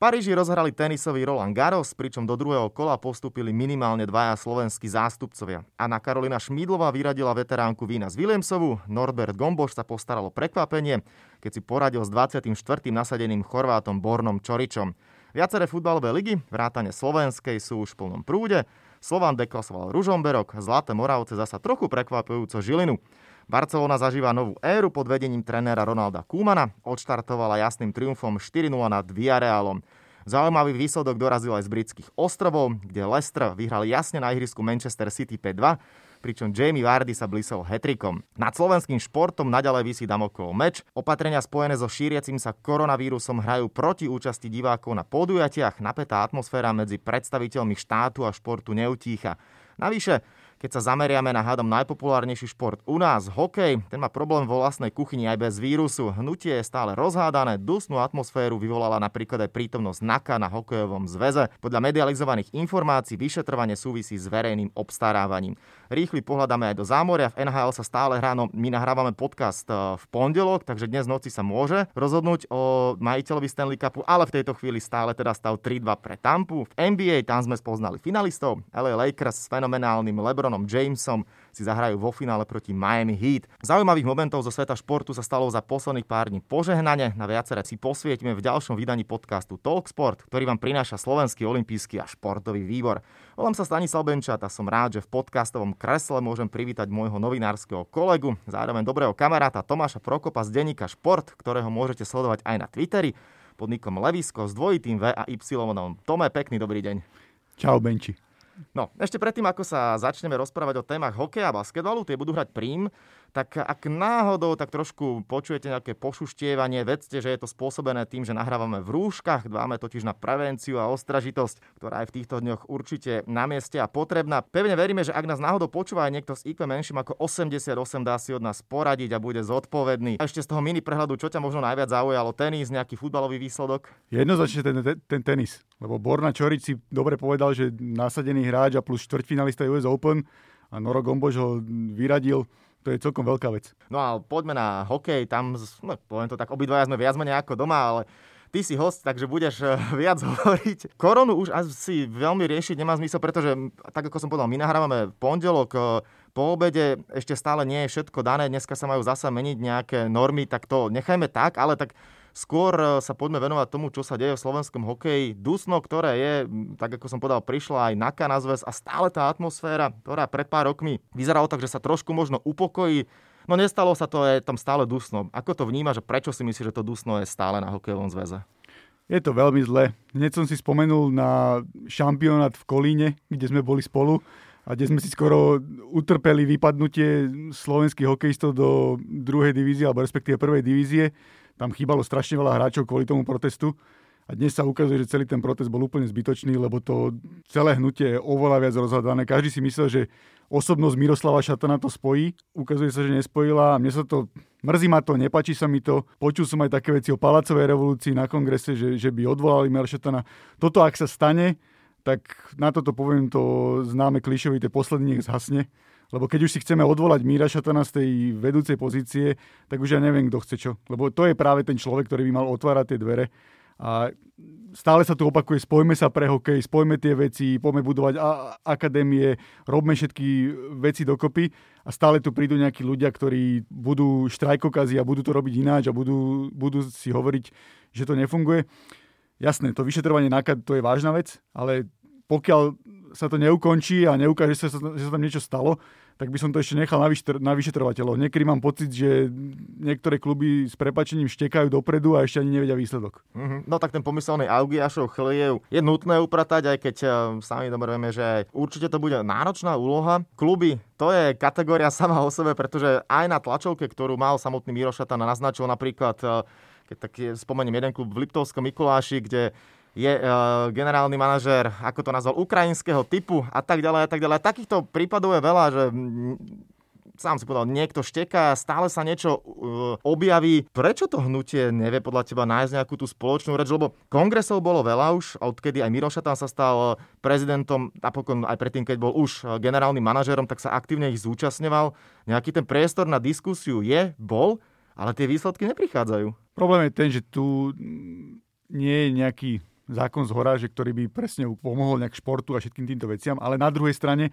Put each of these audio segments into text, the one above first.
Paríži rozhrali tenisový Roland Garros, pričom do druhého kola postupili minimálne dvaja slovenskí zástupcovia. Anna Karolina Šmídlová vyradila veteránku Vína z Williamsovu, Norbert Gomboš sa postaralo prekvapenie, keď si poradil s 24. nasadeným Chorvátom Bornom Čoričom. Viaceré futbalové ligy, vrátane slovenskej, sú už v plnom prúde. Slovan deklasoval Ružomberok, Zlaté Moravce zasa trochu prekvapujúco Žilinu. Barcelona zažíva novú éru pod vedením trenéra Ronalda Kúmana. Odštartovala jasným triumfom 4-0 nad Villarealom. Zaujímavý výsledok dorazil aj z britských ostrovov, kde Leicester vyhral jasne na ihrisku Manchester City 5-2, pričom Jamie Vardy sa blisol hetrikom. Nad slovenským športom naďalej vysí Damoklov meč. Opatrenia spojené so šíriacim sa koronavírusom hrajú proti účasti divákov na podujatiach. Napätá atmosféra medzi predstaviteľmi štátu a športu neutícha. Navyše, keď sa zameriame na hádom najpopulárnejší šport u nás, hokej, ten má problém vo vlastnej kuchyni aj bez vírusu. Hnutie je stále rozhádané, dusnú atmosféru vyvolala napríklad aj prítomnosť NAKA na hokejovom zväze. Podľa medializovaných informácií vyšetrovanie súvisí s verejným obstarávaním. Rýchly pohľadáme aj do zámoria, v NHL sa stále hrá, no my nahrávame podcast e, v pondelok, takže dnes noci sa môže rozhodnúť o majiteľovi Stanley Cupu, ale v tejto chvíli stále teda stav 3-2 pre Tampu. V NBA tam sme spoznali finalistov, LA Lakers s fenomenálnym LeBron LeBronom Jamesom si zahrajú vo finále proti Miami Heat. Zaujímavých momentov zo sveta športu sa stalo za posledných pár dní požehnanie. Na viaceré si posvietime v ďalšom vydaní podcastu Talksport, ktorý vám prináša Slovenský olimpijský a športový výbor. Volám sa Stanislav Benčat a som rád, že v podcastovom kresle môžem privítať môjho novinárskeho kolegu, zároveň dobrého kamaráta Tomáša Prokopa z denníka Šport, ktorého môžete sledovať aj na Twitteri pod nikom Levisko s dvojitým V a Y. Tome, pekný dobrý deň. Čau Benči. No, ešte predtým, ako sa začneme rozprávať o témach hokeja a basketbalu, tie budú hrať prím, tak ak náhodou tak trošku počujete nejaké pošuštievanie, vedzte, že je to spôsobené tým, že nahrávame v rúškach, dbáme totiž na prevenciu a ostražitosť, ktorá je v týchto dňoch určite na mieste a potrebná. Pevne veríme, že ak nás náhodou počúva aj niekto s IQ menším ako 88, dá si od nás poradiť a bude zodpovedný. A ešte z toho mini prehľadu, čo ťa možno najviac zaujalo, tenis, nejaký futbalový výsledok? Jednoznačne ten, ten, ten tenis, lebo Borna Čorič si dobre povedal, že nasadený hráč a plus štvrťfinalista US Open a Noro Gombož ho vyradil to je celkom veľká vec. No a poďme na hokej, tam, no, poviem to tak, obidvaja sme viac menej ako doma, ale ty si host, takže budeš eh, viac hovoriť. Koronu už asi veľmi riešiť nemá zmysel, pretože tak ako som povedal, my nahrávame pondelok, eh, po obede ešte stále nie je všetko dané, dneska sa majú zasa meniť nejaké normy, tak to nechajme tak, ale tak Skôr e, sa poďme venovať tomu, čo sa deje v slovenskom hokeji. Dusno, ktoré je, tak ako som povedal, prišla aj na kanazves a stále tá atmosféra, ktorá pred pár rokmi vyzeralo tak, že sa trošku možno upokojí, no nestalo sa to, je tam stále dusno. Ako to vníma, že prečo si myslíš, že to dusno je stále na hokejovom zväze? Je to veľmi zle. Hneď som si spomenul na šampionát v Kolíne, kde sme boli spolu a kde sme si skoro utrpeli vypadnutie slovenských hokejistov do druhej divízie, alebo respektíve prvej divízie tam chýbalo strašne veľa hráčov kvôli tomu protestu. A dnes sa ukazuje, že celý ten protest bol úplne zbytočný, lebo to celé hnutie je oveľa viac rozhľadané. Každý si myslel, že osobnosť Miroslava Šatana to spojí. Ukazuje sa, že nespojila a mne sa to, mrzí ma to, nepačí sa mi to. Počul som aj také veci o palacovej revolúcii na kongrese, že, že by odvolali Mira Šatana. Toto, ak sa stane, tak na toto poviem to známe klišovité posledný nech zhasne lebo keď už si chceme odvolať Míra Šatana z tej vedúcej pozície, tak už ja neviem, kto chce čo. Lebo to je práve ten človek, ktorý by mal otvárať tie dvere. A stále sa tu opakuje, spojme sa pre hokej, spojme tie veci, poďme budovať a- akadémie, robme všetky veci dokopy a stále tu prídu nejakí ľudia, ktorí budú štrajkokazy a budú to robiť ináč a budú, budú si hovoriť, že to nefunguje. Jasné, to vyšetrovanie nákad to je vážna vec, ale pokiaľ sa to neukončí a neukáže sa, že sa tam niečo stalo, tak by som to ešte nechal na, na vyšetrovateľov. Niekedy mám pocit, že niektoré kluby s prepačením štekajú dopredu a ešte ani nevedia výsledok. Mm-hmm. No tak ten pomyselný Augiašov chliev je nutné upratať, aj keď uh, sami dobre vieme, že určite to bude náročná úloha. Kluby, to je kategória sama o sebe, pretože aj na tlačovke, ktorú mal samotný Mirošata naznačil napríklad, uh, keď tak spomeniem jeden klub v Liptovskom Mikuláši, kde je uh, generálny manažér, ako to nazval, ukrajinského typu a tak ďalej a tak ďalej. Takýchto prípadov je veľa, že mm, sám si povedal, niekto šteká, stále sa niečo uh, objaví. Prečo to hnutie nevie podľa teba nájsť nejakú tú spoločnú reč? Lebo kongresov bolo veľa už, odkedy aj Miroša tam sa stal prezidentom, napokon aj predtým, keď bol už generálnym manažérom, tak sa aktívne ich zúčastňoval. Nejaký ten priestor na diskusiu je, bol, ale tie výsledky neprichádzajú. Problém je ten, že tu nie je nejaký zákon z hora, že ktorý by presne pomohol nejak športu a všetkým týmto veciam, ale na druhej strane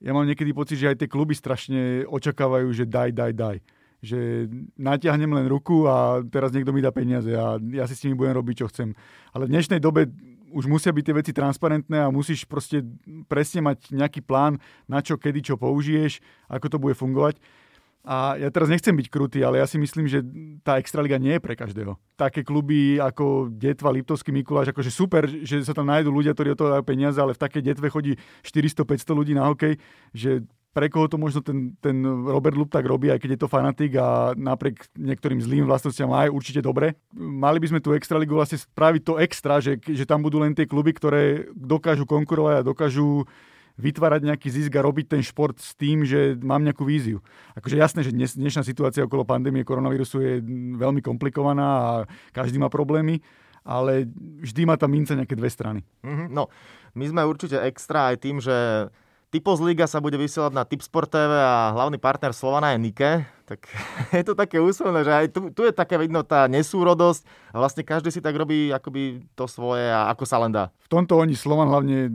ja mám niekedy pocit, že aj tie kluby strašne očakávajú, že daj, daj, daj že natiahnem len ruku a teraz niekto mi dá peniaze a ja si s nimi budem robiť, čo chcem. Ale v dnešnej dobe už musia byť tie veci transparentné a musíš proste presne mať nejaký plán, na čo, kedy, čo použiješ, ako to bude fungovať. A ja teraz nechcem byť krutý, ale ja si myslím, že tá Extraliga nie je pre každého. Také kluby ako Detva, Liptovský Mikuláš, akože super, že sa tam nájdú ľudia, ktorí o to dajú peniaze, ale v takej Detve chodí 400-500 ľudí na hokej, že pre koho to možno ten, ten Robert Lup tak robí, aj keď je to fanatik a napriek niektorým zlým vlastnostiam aj určite dobre. Mali by sme tú Extraligu vlastne spraviť to extra, že, že tam budú len tie kluby, ktoré dokážu konkurovať a dokážu vytvárať nejaký zisk a robiť ten šport s tým, že mám nejakú víziu. Akože jasné, že dnes, dnešná situácia okolo pandémie koronavírusu je veľmi komplikovaná a každý má problémy, ale vždy má tam mince nejaké dve strany. Mm-hmm, no, my sme určite extra aj tým, že Typos Liga sa bude vysielať na Tipsport TV a hlavný partner Slovana je Nike. Tak je to také úsmevné, že aj tu, tu je také vidno tá nesúrodosť a vlastne každý si tak robí akoby to svoje a ako sa len dá. V tomto oni Slovan hlavne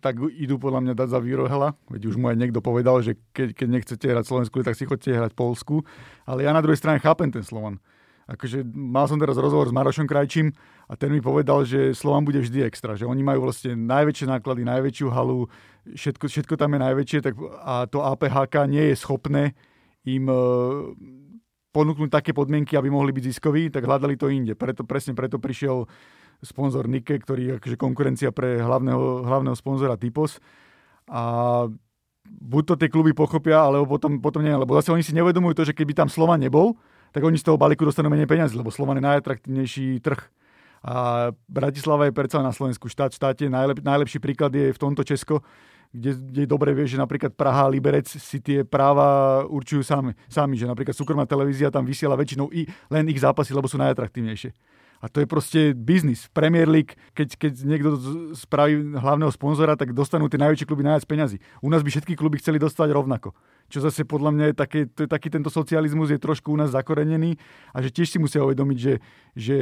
tak idú podľa mňa dať za výrohela. Veď už mu aj niekto povedal, že keď, keď nechcete hrať Slovensku, tak si chodte hrať Polsku. Ale ja na druhej strane chápem ten Slovan. Akože mal som teraz rozhovor s Marošom Krajčím a ten mi povedal, že Slovan bude vždy extra, že oni majú vlastne najväčšie náklady, najväčšiu halu, všetko, všetko tam je najväčšie tak, a to APHK nie je schopné im e, ponúknuť také podmienky, aby mohli byť ziskoví, tak hľadali to inde. Preto, presne preto prišiel sponzor Nike, ktorý je akože konkurencia pre hlavného, hlavného sponzora Typos. A buď to tie kluby pochopia, alebo potom, potom nie, lebo zase oni si nevedomujú to, že keby tam Slovan nebol, tak oni z toho balíku dostanú menej peniazy, lebo Slovan je najatraktívnejší trh. A Bratislava je predsa na Slovensku štát, štáte. Najlep, najlepší príklad je v tomto Česko, kde, kde dobre vie, že napríklad Praha a Liberec si tie práva určujú sami, sami, že napríklad súkromná televízia tam vysiela väčšinou i len ich zápasy, lebo sú najatraktívnejšie. A to je proste biznis. Premier League, keď, keď niekto spraví hlavného sponzora, tak dostanú tie najväčšie kluby najviac peňazí. U nás by všetky kluby chceli dostať rovnako čo zase podľa mňa je také, to je taký tento socializmus je trošku u nás zakorenený a že tiež si musia uvedomiť, že, že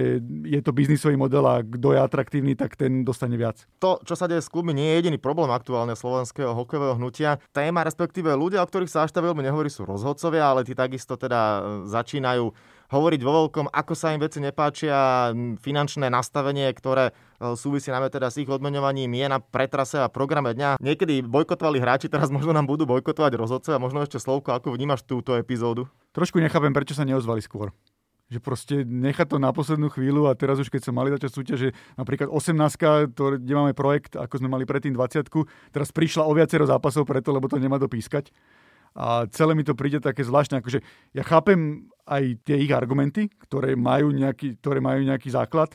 je to biznisový model a kto je atraktívny, tak ten dostane viac. To, čo sa deje s klubmi, nie je jediný problém aktuálne slovenského hokejového hnutia. Téma, respektíve ľudia, o ktorých sa až tak veľmi nehovorí, sú rozhodcovia, ale tí takisto teda e, začínajú hovoriť vo veľkom, ako sa im veci nepáčia, finančné nastavenie, ktoré súvisí najmä teda s ich odmeňovaním, je na pretrase a programe dňa. Niekedy bojkotovali hráči, teraz možno nám budú bojkotovať rozhodce a možno ešte slovko, ako vnímaš túto epizódu? Trošku nechápem, prečo sa neozvali skôr že proste nechať to na poslednú chvíľu a teraz už keď sa mali začať súťaže, napríklad 18, to, kde máme projekt, ako sme mali predtým 20 teraz prišla o viacero zápasov preto, lebo to nemá dopískať. A celé mi to príde také zvláštne, akože ja chápem aj tie ich argumenty, ktoré majú nejaký, ktoré majú nejaký základ,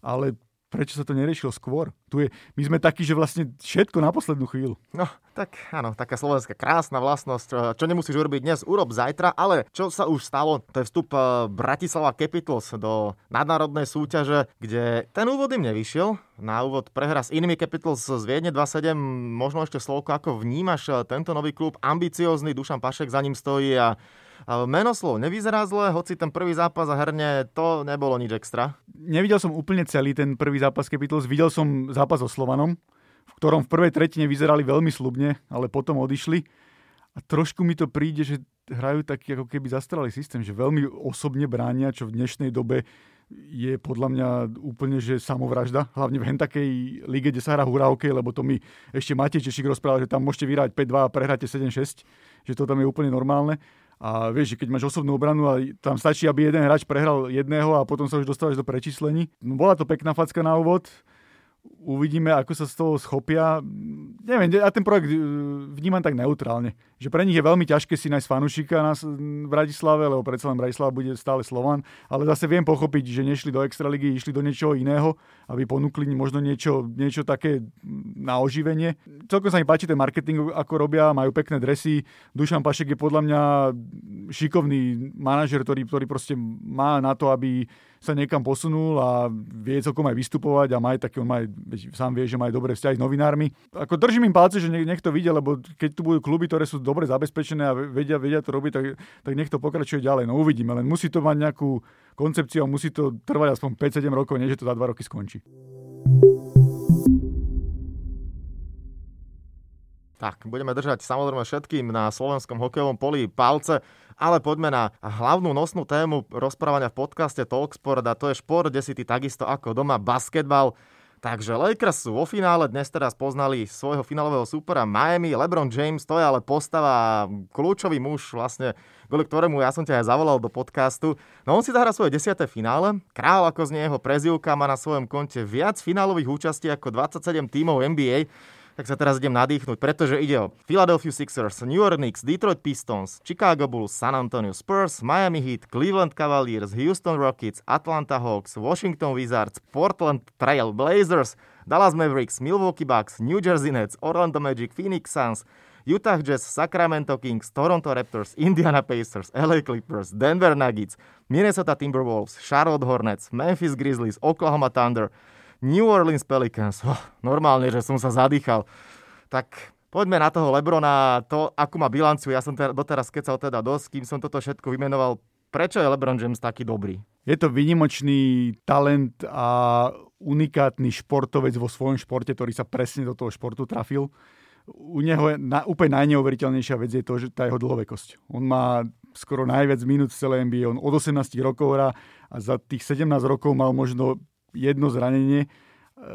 ale prečo sa to neriešilo skôr? Tu je, my sme takí, že vlastne všetko na poslednú chvíľu. No, tak áno, taká slovenská krásna vlastnosť. Čo nemusíš urobiť dnes, urob zajtra, ale čo sa už stalo, to je vstup eh, Bratislava Capitals do nadnárodnej súťaže, kde ten úvod im nevyšiel. Na úvod prehra s inými Capitals z Viedne 2-7. Možno ešte slovko, ako vnímaš eh, tento nový klub, ambiciózny, Dušan Pašek za ním stojí a Menoslov nevyzerá zle, hoci ten prvý zápas a herne to nebolo nič extra. Nevidel som úplne celý ten prvý zápas Capitals, videl som zápas so Slovanom, v ktorom v prvej tretine vyzerali veľmi slubne, ale potom odišli. A trošku mi to príde, že hrajú taký ako keby zastralý systém, že veľmi osobne bránia, čo v dnešnej dobe je podľa mňa úplne, že samovražda. Hlavne v hentakej lige, kde sa hrá hurá hokej, lebo to mi ešte Matej Češik rozprával, že tam môžete vyrať 5-2 a prehráte 7-6, že to tam je úplne normálne. A vieš, keď máš osobnú obranu a tam stačí, aby jeden hráč prehral jedného a potom sa už dostávaš do prečíslení. No, bola to pekná facka na úvod uvidíme, ako sa z toho schopia. Neviem, ja ten projekt e, vnímam tak neutrálne. Že pre nich je veľmi ťažké si nájsť fanúšika na, Bratislave, lebo predsa len Bratislava bude stále Slovan, ale zase viem pochopiť, že nešli do Extraligy, išli do niečoho iného, aby ponúkli možno niečo, niečo také na oživenie. Celkom sa mi páči ten marketing, ako robia, majú pekné dresy. Dušan Pašek je podľa mňa šikovný manažer, ktorý, ktorý proste má na to, aby sa niekam posunul a vie celkom aj vystupovať a má aj taký, on má, sám vie, že má aj dobré vzťahy s novinármi. Ako držím im palce, že nech to vidia, lebo keď tu budú kluby, ktoré sú dobre zabezpečené a vedia, vedia to robiť, tak, tak nech to pokračuje ďalej. No uvidíme, len musí to mať nejakú koncepciu a musí to trvať aspoň 5-7 rokov, nie že to za 2 roky skončí. Tak, budeme držať samozrejme všetkým na slovenskom hokejovom poli palce, ale poďme na hlavnú nosnú tému rozprávania v podcaste Talksport a to je šport, kde si ty takisto ako doma basketbal. Takže Lakers sú vo finále, dnes teraz poznali svojho finálového supera Miami, LeBron James, to je ale postava, kľúčový muž vlastne, kvôli ktorému ja som ťa aj zavolal do podcastu. No on si zahrá svoje desiaté finále, král ako z jeho prezivka má na svojom konte viac finálových účastí ako 27 tímov NBA, tak sa teraz idem nadýchnuť, pretože ide o Philadelphia Sixers, New York Knicks, Detroit Pistons, Chicago Bulls, San Antonio Spurs, Miami Heat, Cleveland Cavaliers, Houston Rockets, Atlanta Hawks, Washington Wizards, Portland Trail Blazers, Dallas Mavericks, Milwaukee Bucks, New Jersey Nets, Orlando Magic, Phoenix Suns, Utah Jazz, Sacramento Kings, Toronto Raptors, Indiana Pacers, LA Clippers, Denver Nuggets, Minnesota Timberwolves, Charlotte Hornets, Memphis Grizzlies, Oklahoma Thunder, New Orleans Pelicans. Oh, normálne, že som sa zadýchal. Tak poďme na toho Lebrona, to, akú má bilanciu. Ja som ter- doteraz kecal teda dosť, kým som toto všetko vymenoval. Prečo je LeBron James taký dobrý? Je to vynimočný talent a unikátny športovec vo svojom športe, ktorý sa presne do toho športu trafil. U neho je na, úplne najneuveriteľnejšia vec je to, že tá jeho dlhovekosť. On má skoro najviac minút v celej NBA. On od 18 rokov hrá a za tých 17 rokov mal možno jedno zranenie e,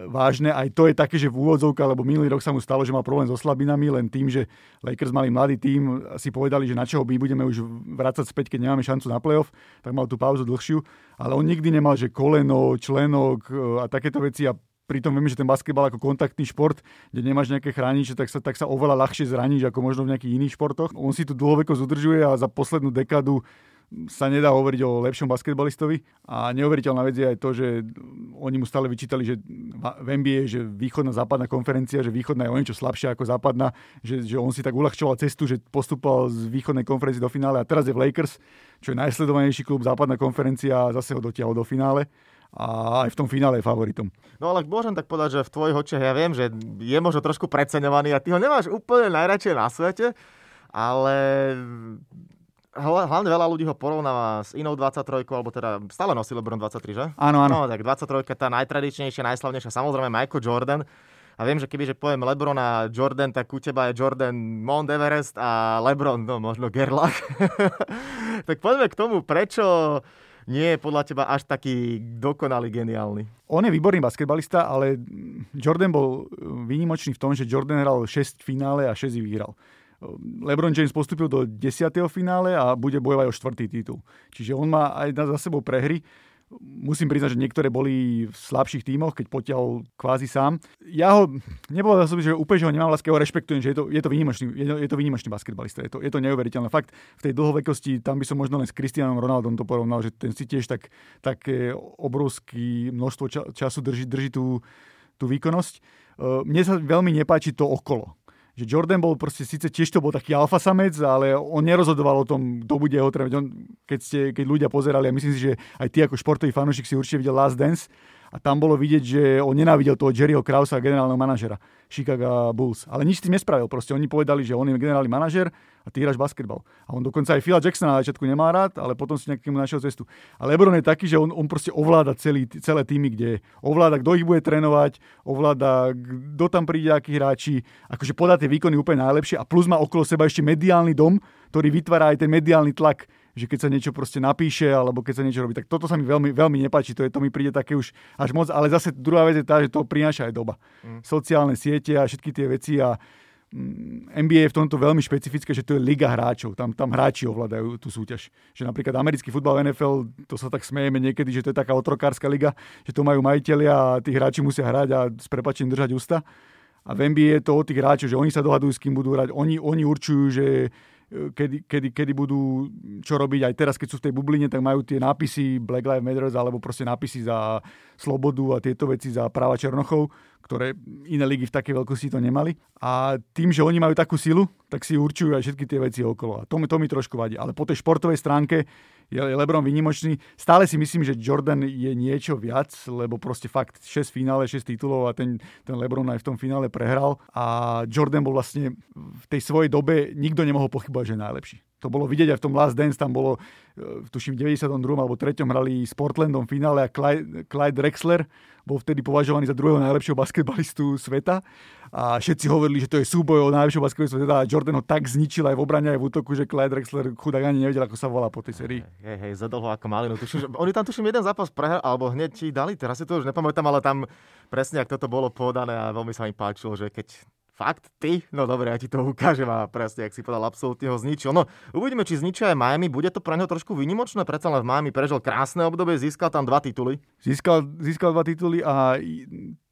vážne. Aj to je také, že v úvodzovka, lebo minulý rok sa mu stalo, že mal problém so slabinami, len tým, že Lakers mali mladý tým, si povedali, že na čo my budeme už vrácať späť, keď nemáme šancu na playoff, tak mal tú pauzu dlhšiu. Ale on nikdy nemal, že koleno, členok e, a takéto veci a pritom vieme, že ten basketbal ako kontaktný šport, kde nemáš nejaké chrániče, tak sa, tak sa oveľa ľahšie zraníš ako možno v nejakých iných športoch. On si tu dlhovekosť udržuje a za poslednú dekádu sa nedá hovoriť o lepšom basketbalistovi. A neuveriteľná vec je aj to, že oni mu stále vyčítali, že v NBA, že východná západná konferencia, že východná je o niečo slabšia ako západná, že, že on si tak uľahčoval cestu, že postupoval z východnej konferencie do finále a teraz je v Lakers, čo je najsledovanejší klub západná konferencia a zase ho dotiahol do finále a aj v tom finále je favoritom. No ale môžem tak povedať, že v tvojich očiach ja viem, že je možno trošku preceňovaný a ty ho nemáš úplne najradšej na svete, ale hlavne veľa ľudí ho porovnáva s inou 23, alebo teda stále nosí LeBron 23, že? Áno, áno. No, tak 23 tá najtradičnejšia, najslavnejšia, samozrejme Michael Jordan. A viem, že keby že poviem Lebron a Jordan, tak u teba je Jordan Mount Everest a Lebron, no možno Gerlach. tak poďme k tomu, prečo nie je podľa teba až taký dokonalý, geniálny. On je výborný basketbalista, ale Jordan bol výnimočný v tom, že Jordan hral 6 finále a 6 vyhral. LeBron James postupil do 10. finále a bude bojovať o štvrtý titul. Čiže on má aj za sebou prehry. Musím priznať, že niektoré boli v slabších tímoch, keď potiahol kvázi sám. Ja ho, nepovedal som, že úplne, že ho nemám lásky, ho rešpektujem, že je to, je to, výnimočný, je, to, je to výnimočný basketbalista. Je to, je to neuveriteľné. Fakt, v tej dlhovekosti, tam by som možno len s Cristianom Ronaldom to porovnal, že ten si tiež tak, tak obrovský množstvo ča, času drží, drží tú, tú výkonnosť. Mne sa veľmi nepáči to okolo že Jordan bol proste, síce tiež to bol taký alfa samec, ale on nerozhodoval o tom, kto bude ho trénovať. keď, ste, keď ľudia pozerali, a myslím si, že aj ty ako športový fanúšik si určite videl Last Dance, a tam bolo vidieť, že on nenávidel toho Jerryho Krausa, generálneho manažera Chicago Bulls. Ale nič s tým nespravil. Proste oni povedali, že on je generálny manažer a ty hráš basketbal. A on dokonca aj Phila Jacksona na začiatku nemá rád, ale potom si nejakému našiel cestu. A LeBron je taký, že on, on proste ovláda celý, celé týmy, kde ovláda, kto ich bude trénovať, ovláda, kto tam príde, akí hráči, akože podá tie výkony úplne najlepšie a plus má okolo seba ešte mediálny dom, ktorý vytvára aj ten mediálny tlak že keď sa niečo proste napíše, alebo keď sa niečo robí, tak toto sa mi veľmi, veľmi nepáči, to, je, to mi príde také už až moc, ale zase druhá vec je tá, že to prináša aj doba. Mm. Sociálne siete a všetky tie veci a mm, NBA je v tomto veľmi špecifické, že to je liga hráčov. Tam, tam hráči ovládajú tú súťaž. Že napríklad americký futbal NFL, to sa tak smejeme niekedy, že to je taká otrokárska liga, že to majú majiteľia a tí hráči musia hrať a s prepačením držať ústa. A v NBA je to o tých hráčov, že oni sa dohadujú, s kým budú hrať. Oni, oni určujú, že kedy, kedy, kedy budú čo robiť. Aj teraz, keď sú v tej bubline, tak majú tie nápisy Black Lives Matter alebo proste nápisy za slobodu a tieto veci za práva Černochov, ktoré iné ligy v takej veľkosti to nemali. A tým, že oni majú takú silu, tak si určujú aj všetky tie veci okolo. A to mi, to mi trošku vadí. Ale po tej športovej stránke je LeBron vynimočný. Stále si myslím, že Jordan je niečo viac, lebo proste fakt 6 finále, 6 titulov a ten, ten LeBron aj v tom finále prehral. A Jordan bol vlastne v tej svojej dobe, nikto nemohol pochybovať, že je najlepší. To bolo vidieť aj v tom Last Dance, tam bolo, e, tuším, v 92. alebo 3. hrali s Portlandom v finále a Clyde, Clyde Drexler bol vtedy považovaný za druhého najlepšieho basketbalistu sveta a všetci hovorili, že to je súboj o najlepšieho basketbalistu sveta a Jordan ho tak zničil aj v obrane aj v útoku, že Clyde Drexler chudák ani nevedel, ako sa volá po tej sérii. Hej, hej, zadol ho ako malinu. Tuším, že oni tam tuším jeden zápas prehrali, alebo hneď ti dali, teraz si to už nepamätám, ale tam presne, ak toto bolo podané a veľmi sa mi páčilo, že keď Fakt? Ty? No dobre, ja ti to ukážem a presne, ak si povedal, absolútne ho zničil. No, uvidíme, či zničia aj Miami. Bude to pre neho trošku výnimočné, predsa len v Miami prežil krásne obdobie, získal tam dva tituly. Získal, získal dva tituly a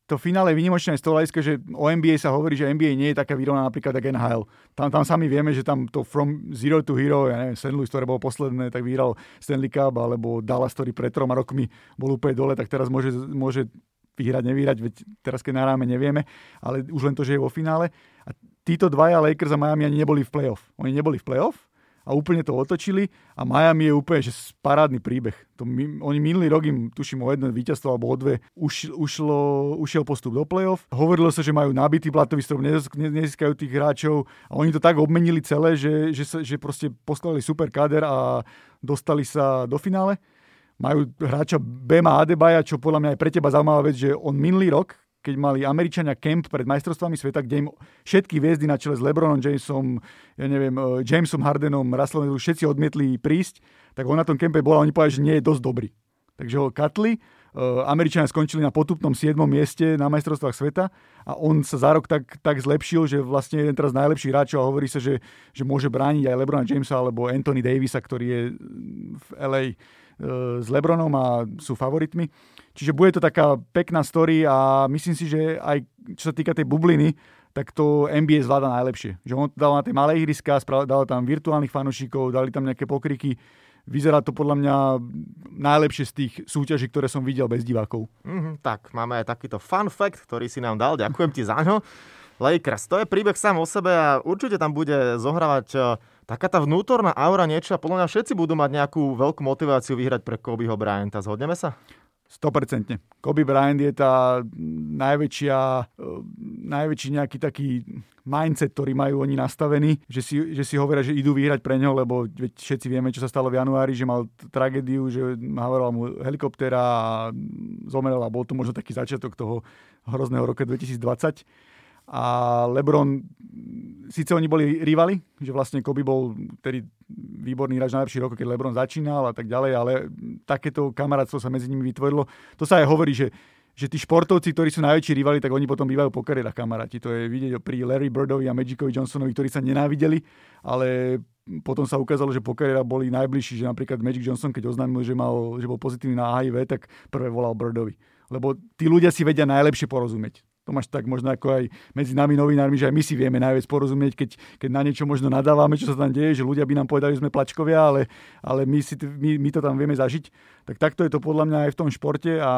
to finále je výnimočné z toho hľadiska, že o NBA sa hovorí, že NBA nie je taká vyrovnaná napríklad ako NHL. Tam, tam sami vieme, že tam to from zero to hero, ja neviem, St. Louis, ktoré bolo posledné, tak vyhral Stanley Cup, alebo Dallas, ktorý pred troma rokmi bol úplne dole, tak teraz môže, môže vyhrať, nevyhrať, veď teraz keď nahráme, nevieme, ale už len to, že je vo finále. A títo dvaja Lakers a Miami ani neboli v playoff. Oni neboli v playoff a úplne to otočili a Miami je úplne že parádny príbeh. To, my, oni minulý rok im, tuším, o jedno víťazstvo alebo o dve už, ušlo, ušiel postup do playoff. Hovorilo sa, že majú nabitý platový strop, nezískajú tých hráčov a oni to tak obmenili celé, že, že, sa, že proste poskladali super kader a dostali sa do finále majú hráča Bema Adebaja, čo podľa mňa je pre teba zaujímavá vec, že on minulý rok, keď mali Američania kemp pred majstrovstvami sveta, kde im všetky hviezdy na čele s LeBronom Jamesom, ja neviem, eh, Jamesom Hardenom, Russellovom, všetci odmietli prísť, tak on na tom kempe bol a oni povedali, že nie je dosť dobrý. Takže ho katli, uh, Američania skončili na potupnom 7. mieste na majstrovstvách sveta a on sa za rok tak, tak zlepšil, že vlastne je jeden teraz najlepší hráč a hovorí sa, že, že môže brániť aj LeBrona Jamesa alebo Anthony Davisa, ktorý je v LA s Lebronom a sú favoritmi. Čiže bude to taká pekná story a myslím si, že aj čo sa týka tej bubliny, tak to NBA zvláda najlepšie. Že on dal na tie malé ihriska, dal tam virtuálnych fanúšikov, dali tam nejaké pokriky. Vyzerá to podľa mňa najlepšie z tých súťaží, ktoré som videl bez divákov. Mm-hmm, tak, máme aj takýto fun fact, ktorý si nám dal. Ďakujem ti za ňo. Lakers, to je príbeh sám o sebe a určite tam bude zohrávať eh, taká tá vnútorná aura niečo a podľa mňa všetci budú mať nejakú veľkú motiváciu vyhrať pre Kobeho Bryanta. Zhodneme sa? 100%. Kobe Bryant je tá najväčšia, eh, najväčší nejaký taký mindset, ktorý majú oni nastavený, že si, že si hovoria, že idú vyhrať pre ňo, lebo všetci vieme, čo sa stalo v januári, že mal tragédiu, že hovorila mu helikoptéra a zomrel a bol to možno taký začiatok toho hrozného roka 2020 a LeBron, síce oni boli rivali, že vlastne Kobe bol tedy výborný hráč najlepší rok, keď LeBron začínal a tak ďalej, ale takéto kamarátstvo sa medzi nimi vytvorilo. To sa aj hovorí, že že tí športovci, ktorí sú najväčší rivali, tak oni potom bývajú po kariérach kamaráti. To je vidieť pri Larry Birdovi a Magicovi Johnsonovi, ktorí sa nenávideli, ale potom sa ukázalo, že po kariérach boli najbližší, že napríklad Magic Johnson, keď oznámil, že, mal, že bol pozitívny na HIV, tak prvé volal Birdovi. Lebo tí ľudia si vedia najlepšie porozumieť to máš tak možno ako aj medzi nami novinármi, že aj my si vieme najviac porozumieť, keď, keď na niečo možno nadávame, čo sa tam deje, že ľudia by nám povedali, že sme plačkovia, ale, ale my, si, my, my to tam vieme zažiť. Tak takto je to podľa mňa aj v tom športe a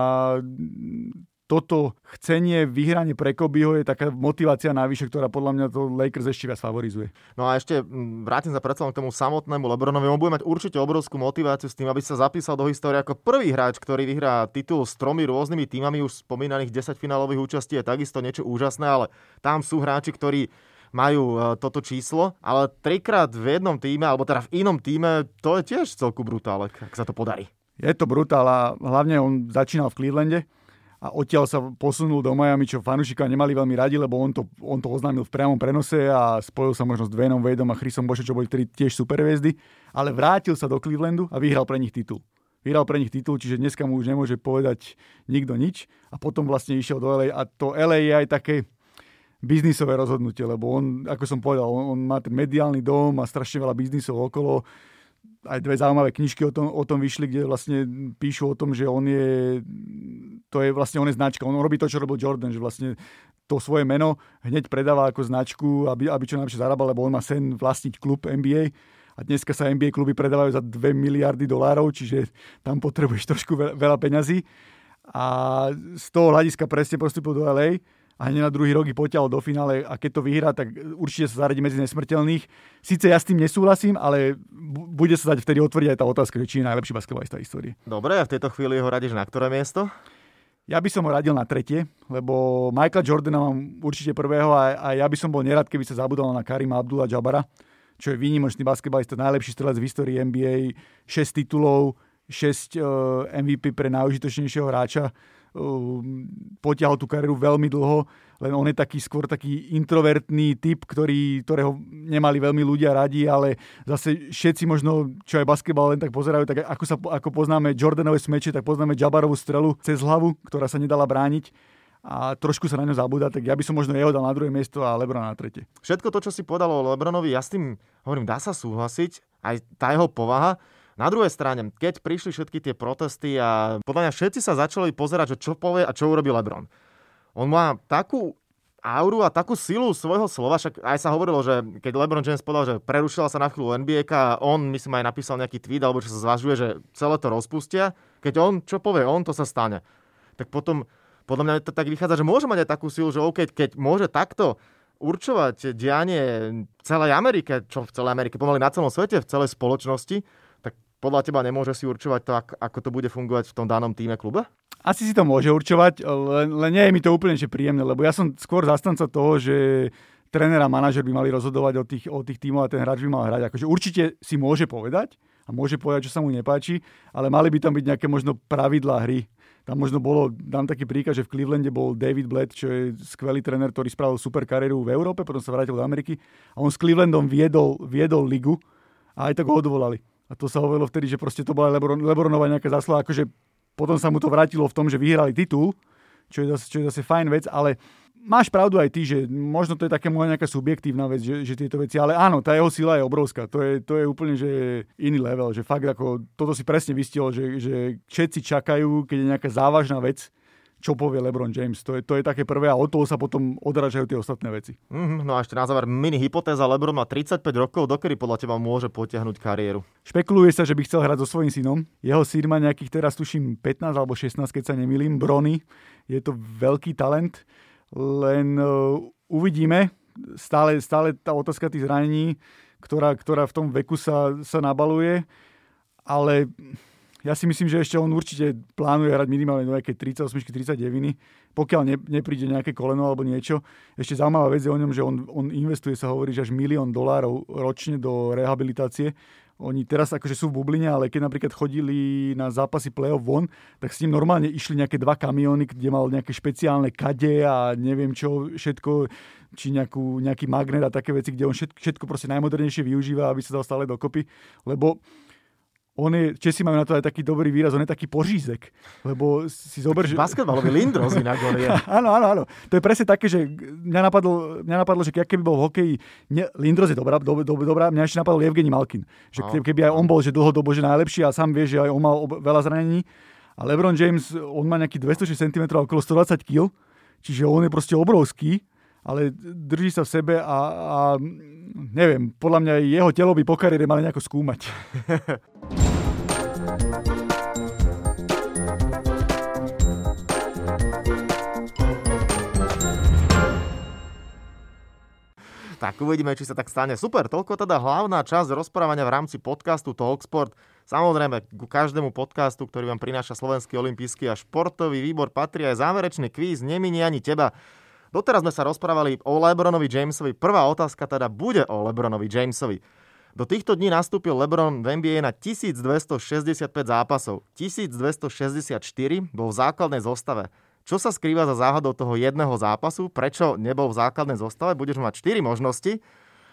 toto chcenie, vyhranie pre Kobeho je taká motivácia navyše, ktorá podľa mňa to Lakers ešte viac favorizuje. No a ešte vrátim sa predsa k tomu samotnému Lebronovi. On bude mať určite obrovskú motiváciu s tým, aby sa zapísal do histórie ako prvý hráč, ktorý vyhrá titul s tromi rôznymi týmami, už spomínaných 10 finálových účastí je takisto niečo úžasné, ale tam sú hráči, ktorí majú e, toto číslo, ale trikrát v jednom týme, alebo teda v inom týme, to je tiež celku brutál, ak sa to podarí. Je to brutál a hlavne on začínal v Clevelande, a odtiaľ sa posunul do Miami, čo fanúšika nemali veľmi radi, lebo on to, on to oznámil v priamom prenose a spojil sa možno s Dwaynom Wadeom a Chrisom Boše, čo boli vtedy tiež superhviezdy, ale vrátil sa do Clevelandu a vyhral pre nich titul. Vyhral pre nich titul, čiže dneska mu už nemôže povedať nikto nič. A potom vlastne išiel do LA a. To LA je aj také biznisové rozhodnutie, lebo on, ako som povedal, on, on má ten mediálny dom a strašne veľa biznisov okolo aj dve zaujímavé knižky o tom, o tom vyšli, kde vlastne píšu o tom, že on je, to je vlastne on je značka. On robí to, čo robil Jordan, že vlastne to svoje meno hneď predáva ako značku, aby, aby čo najlepšie zarábal, lebo on má sen vlastniť klub NBA a dneska sa NBA kluby predávajú za 2 miliardy dolárov, čiže tam potrebuješ trošku veľa peňazí. A z toho hľadiska presne postupil do LA a hneď na druhý rok ich poťahol do finále a keď to vyhrá, tak určite sa zaradí medzi nesmrteľných. Sice ja s tým nesúhlasím, ale bude sa dať vtedy otvoriť aj tá otázka, či je najlepší basketbalista histórie. Dobre, a v tejto chvíli ho radíš na ktoré miesto? Ja by som ho radil na tretie, lebo Michaela Jordana mám určite prvého a, a ja by som bol nerad, keby sa zabudol na Karima Abdullah Jabara, čo je výnimočný basketbalista, najlepší strelec v histórii NBA, 6 titulov, 6 MVP pre najužitočnejšieho hráča potiahol tú kariéru veľmi dlho, len on je taký skôr taký introvertný typ, ktorý, ktorého nemali veľmi ľudia radi, ale zase všetci možno, čo aj basketbal len tak pozerajú, tak ako, sa, ako poznáme Jordanové smeče, tak poznáme Jabarovú strelu cez hlavu, ktorá sa nedala brániť a trošku sa na ňo zabúda, tak ja by som možno jeho dal na druhé miesto a Lebrona na tretie. Všetko to, čo si podal o Lebronovi, ja s tým hovorím, dá sa súhlasiť, aj tá jeho povaha, na druhej strane, keď prišli všetky tie protesty a podľa mňa všetci sa začali pozerať, že čo povie a čo urobí LeBron. On má takú auru a takú silu svojho slova, však aj sa hovorilo, že keď LeBron James povedal, že prerušila sa na chvíľu NBA a on, myslím, aj napísal nejaký tweet, alebo čo sa zvažuje, že celé to rozpustia. Keď on, čo povie on, to sa stane. Tak potom, podľa mňa to tak vychádza, že môže mať aj takú silu, že OK, keď môže takto určovať dianie celej Amerike, čo v celej Amerike, pomaly na celom svete, v celej spoločnosti, podľa teba nemôže si určovať to, ako to bude fungovať v tom danom týme kluba? Asi si to môže určovať, len, len nie je mi to úplne že príjemné, lebo ja som skôr zastanca toho, že tréner a manažer by mali rozhodovať o tých, o tých tímoch a ten hráč by mal hrať. Akože určite si môže povedať a môže povedať, čo sa mu nepáči, ale mali by tam byť nejaké možno pravidlá hry. Tam možno bolo, dám taký príklad, že v Clevelande bol David Blatt, čo je skvelý tréner, ktorý spravil super kariéru v Európe, potom sa vrátil do Ameriky a on s Clevelandom viedol, viedol ligu a aj tak ho odvolali. A to sa hovorilo vtedy, že proste to bola Lebron, Lebronova nejaká zásluha, akože potom sa mu to vrátilo v tom, že vyhrali titul, čo je zase, čo je zase fajn vec, ale máš pravdu aj ty, že možno to je také moja nejaká subjektívna vec, že, že tieto veci, ale áno, tá jeho sila je obrovská, to je, to je úplne že iný level, že fakt ako, toto si presne vystihol, že, že všetci čakajú, keď je nejaká závažná vec, čo povie LeBron James. To je, to je také prvé a od toho sa potom odrážajú tie ostatné veci. Mm, no a ešte na záver mini hypotéza. LeBron má 35 rokov, dokedy podľa teba môže potiahnuť kariéru? Špekuluje sa, že by chcel hrať so svojím synom. Jeho syn má nejakých teraz tuším 15 alebo 16, keď sa nemýlim. Brony. Je to veľký talent. Len uh, uvidíme. Stále, stále tá otázka tých zranení, ktorá, ktorá v tom veku sa, sa nabaluje. Ale ja si myslím, že ešte on určite plánuje hrať minimálne do nejaké 38 39 pokiaľ ne, nepríde nejaké koleno alebo niečo. Ešte zaujímavá vec je o ňom, že on, on investuje, sa hovorí, že až milión dolárov ročne do rehabilitácie. Oni teraz akože sú v bubline, ale keď napríklad chodili na zápasy play-off von, tak s ním normálne išli nejaké dva kamióny, kde mal nejaké špeciálne kade a neviem čo, všetko, či nejakú, nejaký magnet a také veci, kde on všetko, všetko proste najmodernejšie využíva, aby sa dal stále dokopy. Lebo on je, Česi majú na to aj taký dobrý výraz, on je taký požízek, lebo si zober, že... Basketbalový lindros inak on je. áno, áno, áno. To je presne také, že mňa napadlo, mňa napadlo že keby bol v hokeji, ne, lindros je dobrá, do, do, dobrá, mňa ešte napadol Evgeni Malkin, že no. keby aj on bol že dlhodobo že najlepší a sám vie, že aj on mal veľa zranení, a LeBron James, on má nejaký 206 cm, okolo 120 kg, čiže on je proste obrovský ale drží sa v sebe a, a neviem, podľa mňa jeho telo by po kariére mali nejako skúmať. Tak uvidíme, či sa tak stane. Super, toľko teda hlavná časť rozprávania v rámci podcastu Talksport. Samozrejme, ku každému podcastu, ktorý vám prináša Slovenský olimpijský a športový výbor, patrí aj záverečný kvíz. Neminie ani teba. Doteraz sme sa rozprávali o Lebronovi Jamesovi. Prvá otázka teda bude o Lebronovi Jamesovi. Do týchto dní nastúpil LeBron v NBA na 1265 zápasov. 1264 bol v základnej zostave. Čo sa skrýva za záhadou toho jedného zápasu? Prečo nebol v základnej zostave? Budeš mať 4 možnosti.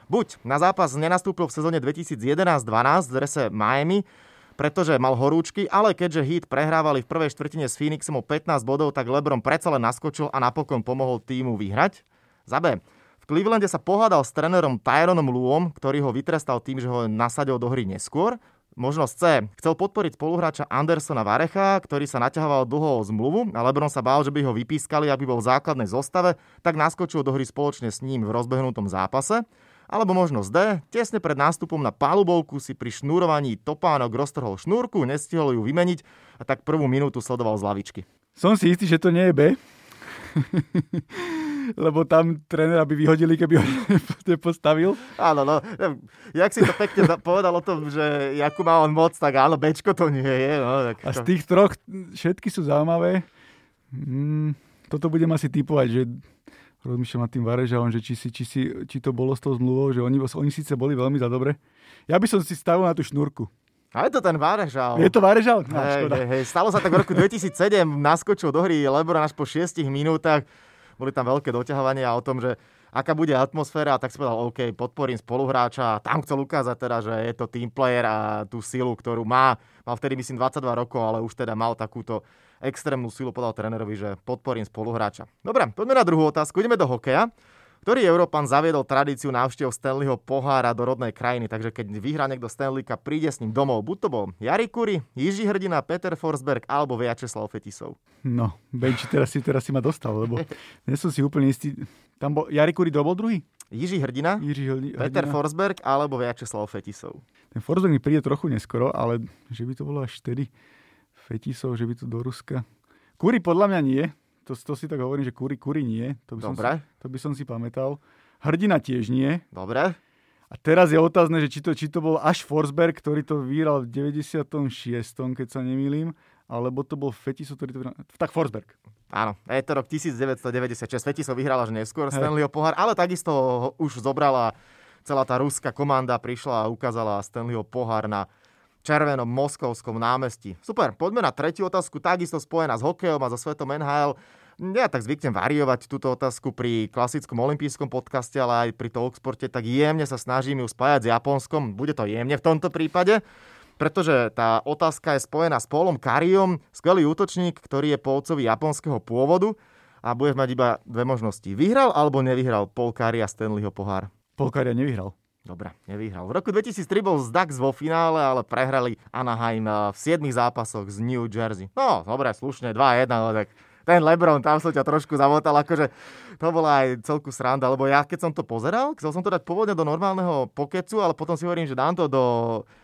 Buď na zápas nenastúpil v sezóne 2011-12 v drese Miami, pretože mal horúčky, ale keďže Heat prehrávali v prvej štvrtine s Phoenixom o 15 bodov, tak LeBron predsa len naskočil a napokon pomohol týmu vyhrať. Za B. V Clevelande sa pohádal s trénerom Tyronom Luom, ktorý ho vytrestal tým, že ho nasadil do hry neskôr. Možnosť C. Chcel podporiť spoluhráča Andersona Varecha, ktorý sa naťahoval dlho o zmluvu a Lebron sa bál, že by ho vypískali, aby bol v základnej zostave, tak naskočil do hry spoločne s ním v rozbehnutom zápase. Alebo možnosť D, tesne pred nástupom na palubovku si pri šnúrovaní topánok roztrhol šnúrku, nestihol ju vymeniť a tak prvú minútu sledoval z lavičky. Som si istý, že to nie je B. Lebo tam trénera by vyhodili, keby ho nepostavil. Áno, no. Jak si to pekne povedal o tom, že Jakub má on moc, tak áno, Bčko to nie je. No, tak to... A z tých troch všetky sú zaujímavé. Mm, toto budem asi typovať, že rozmýšľam nad tým Varežalom, že či, si, či, si, či to bolo s tou zmluvou, že oni, oni síce boli veľmi za dobre. Ja by som si stavil na tú šnúrku. A je to ten Várežal. Je to Várežal? No, hej, hej, hej. Stalo sa tak v roku 2007, naskočil do hry Lebron až po 6 minútach. Boli tam veľké doťahovania o tom, že aká bude atmosféra, tak si povedal, OK, podporím spoluhráča. Tam chcel ukázať teda, že je to team player a tú silu, ktorú má. Mal vtedy myslím 22 rokov, ale už teda mal takúto extrémnu silu, podal trénerovi, že podporím spoluhráča. Dobre, poďme na druhú otázku. Ideme do hokeja. Ktorý Európan zaviedol tradíciu návštev Stanleyho pohára do rodnej krajiny, takže keď vyhrá niekto Stanley Cup, príde s ním domov. Buď to bol Jari Kuri, Jiří Hrdina, Peter Forsberg alebo Viačeslav Fetisov. No, Benči, teraz si, teraz si ma dostal, lebo nie som si úplne istý. Tam bol, Jari Kuri bol druhý? Jiří Hrdina, Jiří Hrdina, Peter Forsberg alebo Viačeslav Fetisov. Ten Forsberg mi príde trochu neskoro, ale že by to bolo až vtedy Fetisov, že by to do Ruska. Kuri podľa mňa nie, to, to si tak hovorím, že kuri, kuri nie. To by, Dobre. Som si, to by som si pamätal. Hrdina tiež nie. Dobre. A teraz je otázne, že či to, či to bol až Forsberg, ktorý to vyhral v 96., keď sa nemýlim, alebo to bol Fetiso, ktorý to vyhral... Tak Forsberg. Áno, je to rok 1996. Fetiso vyhral až neskôr Stanleyho pohár, ale takisto už zobrala celá tá ruská komanda, prišla a ukázala Stanleyho pohár na červenom moskovskom námestí. Super, poďme na tretiu otázku, takisto spojená s hokejom a so svetom NHL. Ja tak zvyknem variovať túto otázku pri klasickom olympijskom podcaste, ale aj pri Talksporte, tak jemne sa snažím ju spájať s Japonskom. Bude to jemne v tomto prípade, pretože tá otázka je spojená s Paulom Kariom, skvelý útočník, ktorý je polcovi japonského pôvodu a bude mať iba dve možnosti. Vyhral alebo nevyhral Paul Kari a Stanleyho pohár? Paul Kari nevyhral. Dobre, nevyhral. V roku 2003 bol z Ducks vo finále, ale prehrali Anaheim eh, v 7 zápasoch z New Jersey. No, dobre, slušne, 2-1, ale tak ten Lebron, tam som ťa trošku zamotal, akože to bola aj celku sranda, lebo ja keď som to pozeral, chcel som to dať pôvodne do normálneho pokecu, ale potom si hovorím, že dám to do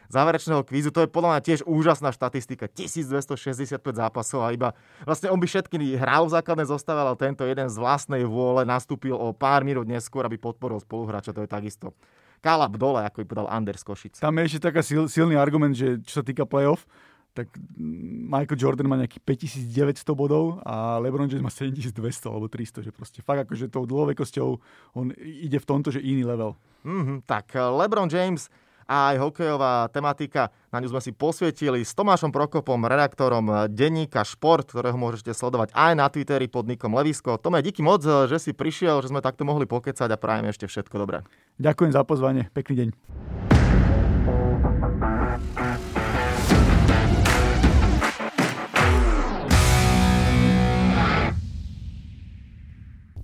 záverečného kvízu, to je podľa mňa tiež úžasná štatistika, 1265 zápasov a iba, vlastne on by všetky hral v základnej zostave, ale tento jeden z vlastnej vôle nastúpil o pár minút neskôr, aby podporil spoluhráča, to je takisto kalap dole, ako by povedal Anders Košic. Tam je ešte taká sil, silný argument, že čo sa týka playoff, tak Michael Jordan má nejakých 5900 bodov a LeBron James má 7200 alebo 300, že proste fakt akože tou dlhovekosťou on ide v tomto, že iný level. Mm-hmm, tak LeBron James a aj hokejová tematika. Na ňu sme si posvietili s Tomášom Prokopom, redaktorom denníka Šport, ktorého môžete sledovať aj na Twitteri pod nikom Levisko. Tome, díky moc, že si prišiel, že sme takto mohli pokecať a prajem ešte všetko dobré. Ďakujem za pozvanie, pekný deň.